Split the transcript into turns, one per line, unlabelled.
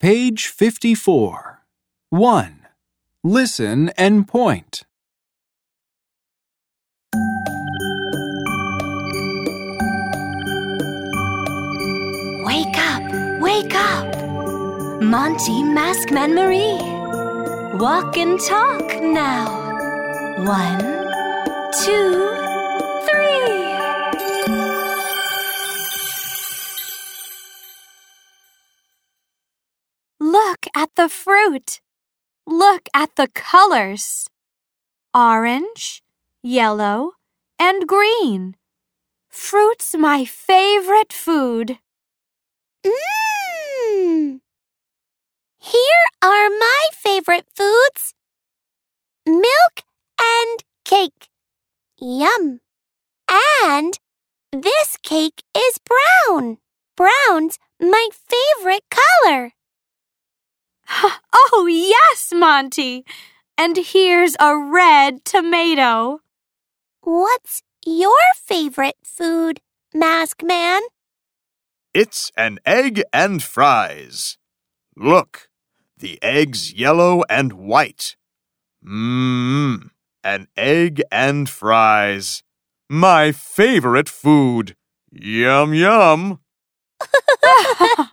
Page 54. 1. Listen and point.
Wake up, wake up. Monty, Maskman Marie. Walk and talk now. One, two, three.
Look at the fruit. Look at the colors. Orange, yellow, and green. Fruit's my favorite food.
Mmm. Here are my favorite foods milk and cake. Yum. And this cake is brown. Brown's my favorite color.
Oh, yes, Monty. And here's a red tomato.
What's your favorite food, Maskman?
It's an egg and fries. Look, the egg's yellow and white. Mmm, an egg and fries. My favorite food. Yum, yum.
Mask Man.